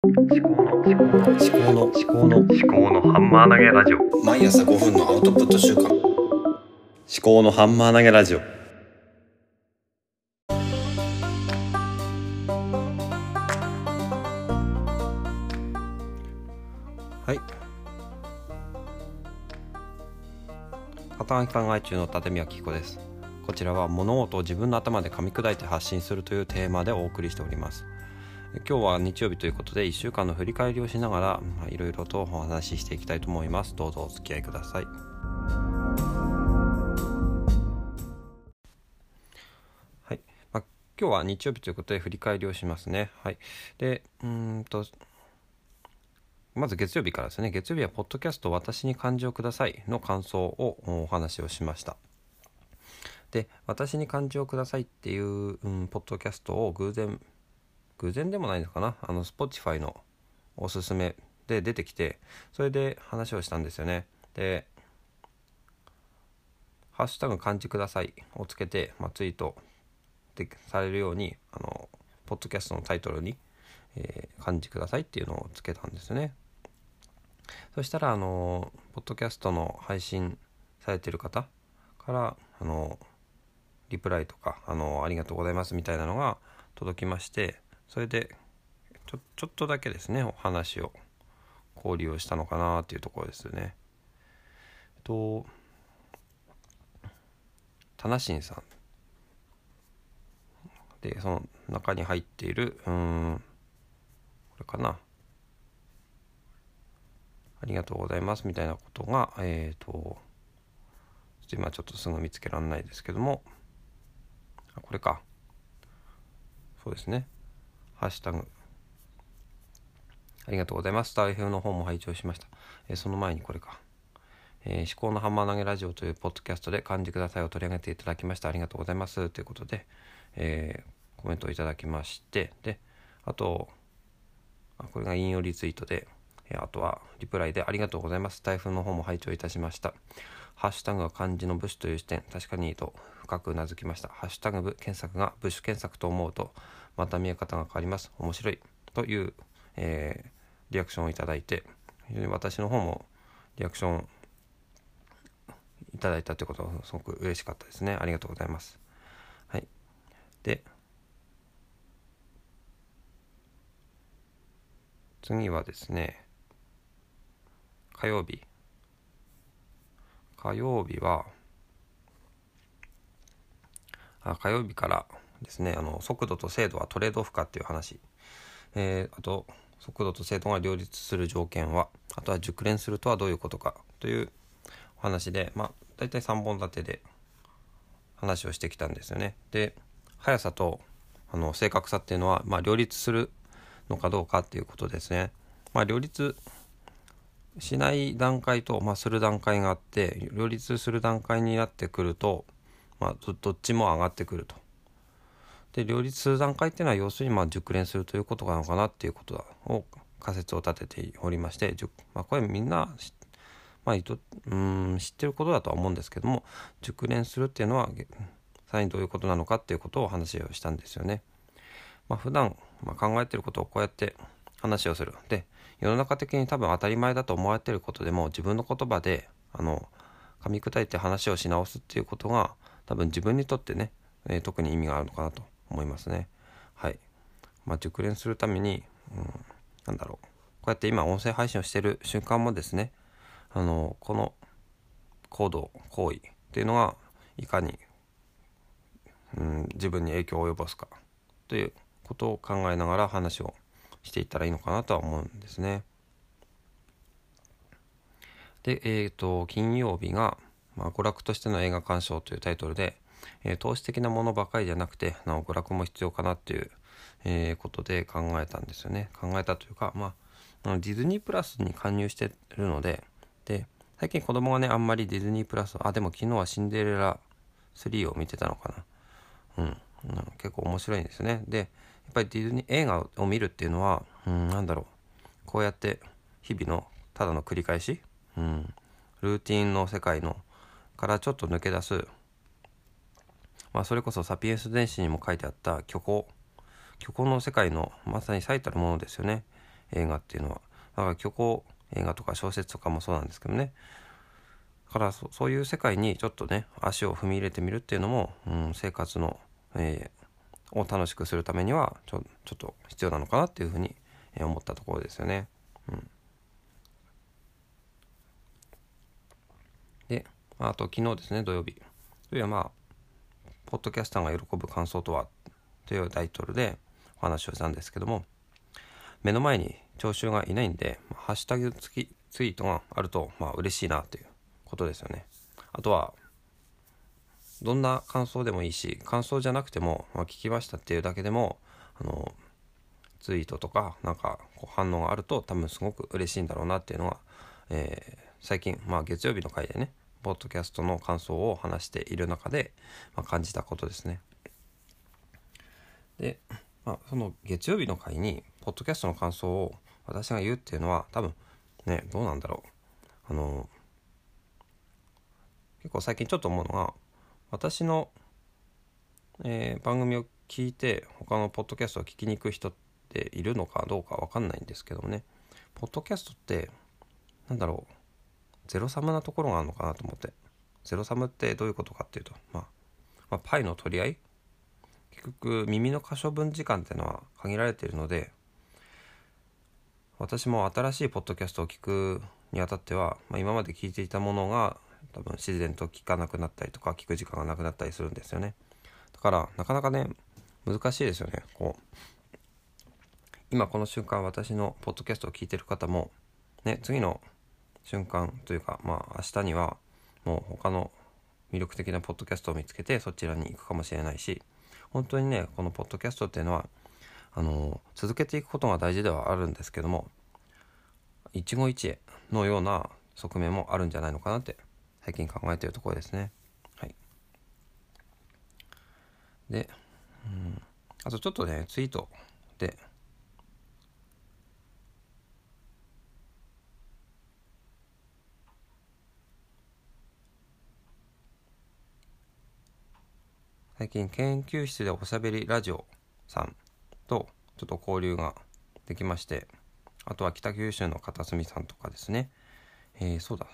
思考の思考の思考の思考の思考のハンマー投げラジオ。毎朝5分のアウトプット週間思考のハンマー投げラジオ。はい。働き考え中の立宮紀子です。こちらは物事を自分の頭で噛み砕いて発信するというテーマでお送りしております今日は日曜日ということで1週間の振り返りをしながらいろいろとお話ししていきたいと思います。どうぞお付き合いください。はい、まあ、今日は日曜日ということで振り返りをしますね。はい。でうんとまず月曜日からですね。月曜日はポッドキャスト私に漢字をくださいの感想をお話をしました。で私に漢字をくださいっていう、うん、ポッドキャストを偶然偶然でもないのかな？あの Spotify のおすすめで出てきてそれで話をしたんですよね。で「ハッシュタグ漢字ください」をつけて、まあ、ツイートでされるようにあのポッドキャストのタイトルに、えー、漢字くださいっていうのをつけたんですよね。そしたらあのポッドキャストの配信されてる方からあのリプライとかあのありがとうございますみたいなのが届きましてそれでちょちょっとだけですねお話を交流をしたのかなっていうところですよね。えっと田無さん。でその中に入っているうんこれかな。ありがとうございますみたいなことがえっ、ー、と今ちょっとすぐ見つけられないですけども。これか。そうですね。ハッシュタグありがとうございます。スター FM の方も拝聴しました。えー、その前にこれか。えー、思考のハンマー投げラジオというポッドキャストで漢字くださいを取り上げていただきました。ありがとうございます。ということで、えー、コメントをいただきまして、で、あと、あこれが引用リツイートで、えあとはリプライでありがとうございます。台風の方も拝聴いたしました。ハッシュタグは漢字の部首という視点、確かにと深くうなずきました。ハッシュタグ部検索が部首検索と思うと、また見え方が変わります。面白い。という、えー、リアクションをいただいて非常に私の方もリアクションいただいたということはすごく嬉しかったですね。ありがとうございます。はい。で次はですね火曜日。火曜日はあ火曜日からですねあの速度と精度はトレードオフかっていう話、えー、あと速度と精度が両立する条件はあとは熟練するとはどういうことかというお話でまあ大体3本立てで話をしてきたんですよね。で速さとあの正確さっていうのは、まあ、両立するのかどうかっていうことですね。まあ、両立しない段階と、まあ、する段階があって両立する段階になってくると、まあ、どっちも上がってくると。で両立する段階っていうのは要するにま熟練するということなのかなっていうことを仮説を立てておりまして、まあ、これみんなまあ、うん知ってることだとは思うんですけども熟練するっていうのはさらにどういうことなのかっていうことを話をしたんですよね。まあ、普段、ま、考えてることをこうやって話をする。で世の中的に多分当たり前だと思われてることでも自分の言葉であの噛み砕いて話をし直すっていうことが多分自分にとってね、えー、特に意味があるのかなと思いますね。はい。まあ、熟練するために、うん、なんだろう。こうやって今音声配信をしてる瞬間もですね、あの、この行動、行為っていうのがいかに、うん、自分に影響を及ぼすかということを考えながら話をしていったらいいのかなとは思うんですね。で、えっ、ー、と、金曜日が、まあ、娯楽としての映画鑑賞というタイトルで、えー、投資的なものばかりじゃなくてなお娯楽も必要かなっていう、えー、ことで考えたんですよね。考えたというかまあディズニープラスに加入してるのでで最近子供がねあんまりディズニープラスあでも昨日はシンデレラ3を見てたのかな。うん、うん、結構面白いんですね。でやっぱりディズニー映画を見るっていうのは、うん、なんだろう。こうやって日々のただの繰り返し、うん、ルーティンの世界のからちょっと抜け出すまあ、それこそサピエンス電子にも書いてあった虚構。虚構の世界のまさに最たるものですよね。映画っていうのは。だから虚構映画とか小説とかもそうなんですけどね。だからそういう世界にちょっとね足を踏み入れてみるっていうのも、うん、生活の、えー、を楽しくするためにはちょちょっと必要なのかなっていうふうに思ったところですよね。うん、であと昨日ですね土曜日。というのはまあポッドキャスターが喜ぶ感想とは？というタイトルでお話をしたんですけども目の前に聴衆がいないんで、ハッシュタグ付きツイートがあるとまあ嬉しいなということですよね。あとはどんな感想でもいいし感想じゃなくても、まあ、聞きましたっていうだけでもあのツイートとかなんかこう反応があると多分すごく嬉しいんだろうなっていうのは、えー、最近、まあ、月曜日の回でねポッドキャストの感想を話している中で、まあ、感じたことですね。で、まあ、その月曜日の回にポッドキャストの感想を私が言うっていうのは多分ねどうなんだろう。あの結構最近ちょっと思うのが私の、えー、番組を聞いて他のポッドキャストを聞きに行く人っているのかどうか分かんないんですけどもね。ポッドキャストってなんだろう。ゼロサムなところがあるのかなと思って。ゼロサムってどういうことかっていうと、まあ、まあ、パイの取り合い？結局耳の可処分時間っていうのは限られているので私も新しいポッドキャストを聞くにあたっては、まあ、今まで聞いていたものが多分自然と聞かなくなったりとか聞く時間がなくなったりするんですよね。だからなかなかね難しいですよね。こう今この瞬間私のポッドキャストを聞いてる方もね次の瞬間というかまあ明日にはもう他の魅力的なポッドキャストを見つけてそちらに行くかもしれないし本当にねこのポッドキャストっていうのはあの続けていくことが大事ではあるんですけども一期一会のような側面もあるんじゃないのかなって最近考えているところですね。はい、で、うん、あとちょっとねツイートで最近研究室でおしゃべりラジオさんとちょっと交流ができましてあとは北九州の片隅さんとかですね、えー、そうだ。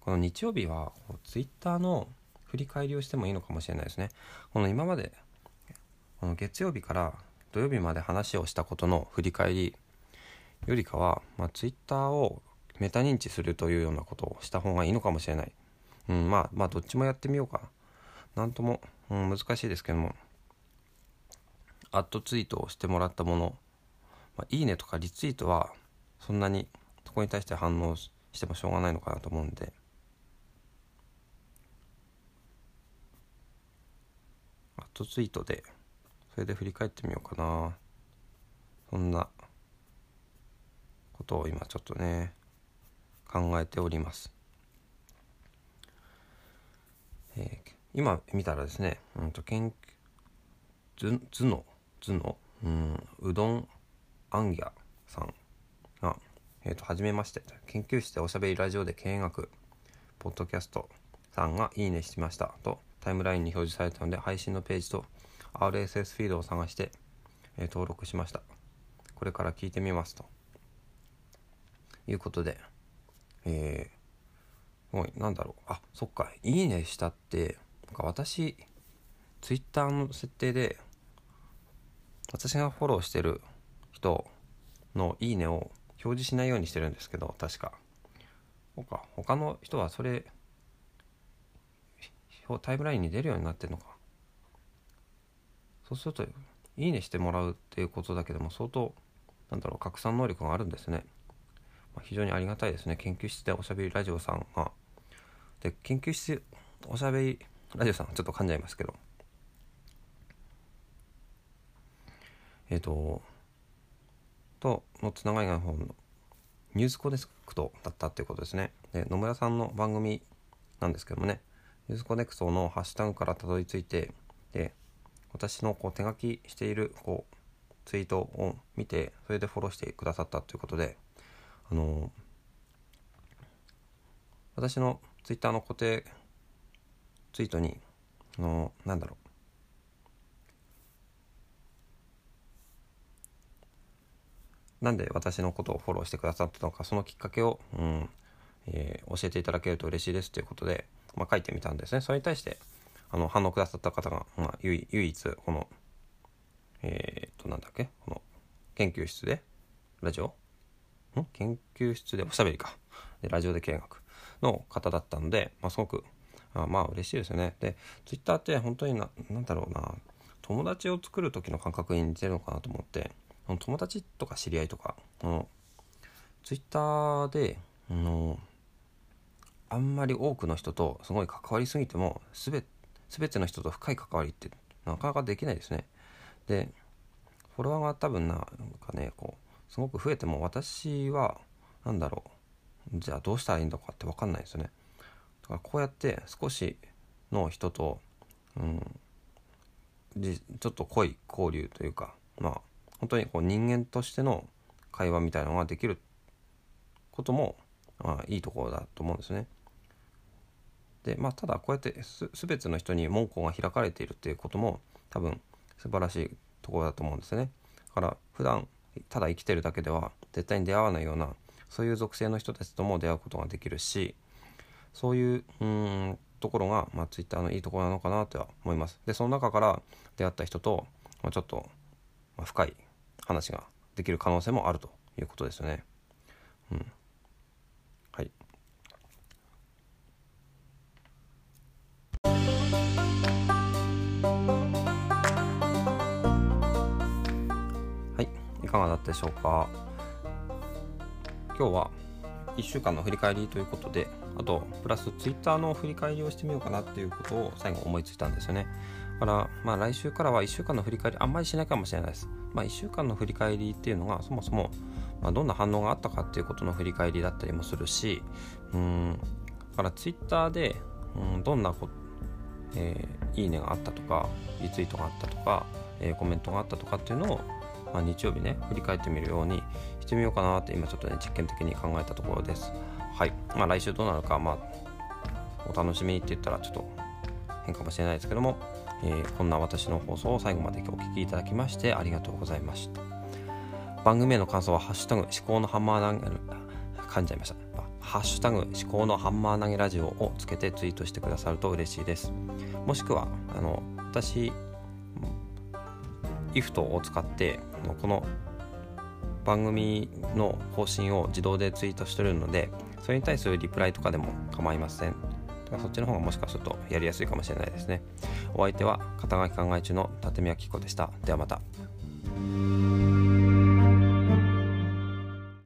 この日曜日はツイッターの振り返りをしてもいいのかもしれないですね。この今までこの月曜日から土曜日まで話をしたことの振り返りよりかは、まあ、ツイッターをメタ認知するというようなことをした方がいいのかもしれない、うん、まあまあどっちもやってみようか。ななんとも、うん、難しいですけども。アットツイートをしてもらったもの、まあ、いいねとかリツイートはそんなにそこに対して反応してもしょうがないのかなと思うんで。アットツイートでそれで振り返ってみようかな。そんなことを今ちょっとね考えております、えー、今見たらですね、うんと研究頭脳つの、うん、うどんあんぎゃさんが、えっ、ー、と、はじめまして、研究室でおしゃべりラジオで経営学、ポッドキャストさんがいいねしましたと、タイムラインに表示されたので、配信のページと RSS フィードを探して、えー、登録しました。これから聞いてみますと。いうことで、えー、もうなんだろう、あ、そっか、いいねしたって、なんか私、ツイッターの設定で、私がフォローしてる人のいいねを表示しないようにしてるんですけど確か。他他の人はそれタイムラインに出るようになってるのか。そうするといいねしてもらうっていうことだけでも相当なんだろう拡散能力があるんですね、まあ、非常にありがたいですね。研究室でおしゃべりラジオさんが。で研究室おしゃべりラジオさんちょっと噛んじゃいますけどえっ、ー、と、とのつながりが方のニュースコネクトだったっていうことですね。で、野村さんの番組なんですけどもね、ニュースコネクトのハッシュタグからたどり着いて、で、私のこう手書きしているこうツイートを見て、それでフォローしてくださったということで、あの私のツイッターの固定ツイートに、のなんだろう、なんで私のことをフォローしてくださったのかそのきっかけを、うんえー教えていただけると嬉しいですということで、まあ、書いてみたんですね。それに対してあの反応くださった方が、まあ、唯一このえー、っとなんだっけこの研究室でラジオ？ん？研究室でおしゃべりか。でラジオで見学の方だったので、まあ、すごくあまあ嬉しいですよね。でツイッターって本当にななんだろうな。友達を作る時の感覚に似てるのかなと思って。友達とか知り合いとか。のツイッターであのあんまり多くの人とすごい関わりすぎてもすべ全ての人と深い関わりってなかなかできないですね。でフォロワーが多分なんかねこうすごく増えても私は何だろう。じゃあどうしたらいいのかって分かんないですよね。だからこうやって少しの人と、うん、ちょっと濃い交流というかまあ本当にこう人間としての会話みたいなのができることも、まあ、いいところだと思うんですね。でまあただこうやってす全ての人に門戸が開かれているっていうことも多分素晴らしいところだと思うんですね。だから普段ただ生きてるだけでは絶対に出会わないようなそういう属性の人たちとも出会うことができるしそういううーんところが、まあ、ツイッターのいいところなのかなとは思います。でその中から出会った人と、まあ、ちょっと、まあ、深い話ができる可能性もあるということですよね。うん、はい。はい。いかがだったでしょうか？今日は1週間の振り返りということであとプラスツイッターの振り返りをしてみようかなっていうことを最後思いついたんですよね。だからまあ来週からは1週間の振り返りあんまりしないかもしれないです。まあ1週間の振り返りっていうのがそもそもまあどんな反応があったかっていうことの振り返りだったりもするしうんだからツイッターでうんどんなこえーいいねがあったとかリツイートがあったとか、えーコメントがあったとかっていうのを、まあ、日曜日ね振り返ってみるようにしてみようかなって今ちょっとね実験的に考えたところです。はい。まあ来週どうなるかまあお楽しみにって言ったらちょっと変かもしれないですけども、えーこんな私の放送を最後までお聞きいただきましてありがとうございました。番組への感想は「ハッシュタグ思考のハンマー投げ」噛んじゃいました。ハッシュタグ思考のハンマー投げラジオをつけてツイートしてくださると嬉しいです。もしくはあの私 IFT を使ってのこの番組の方針を自動でツイートしてるのでそれに対するリプライとかでも構いません。だそっちの方がもしかするとやりやすいかもしれないですね。お相手は肩書き考え中の立見明子でした。ではまた。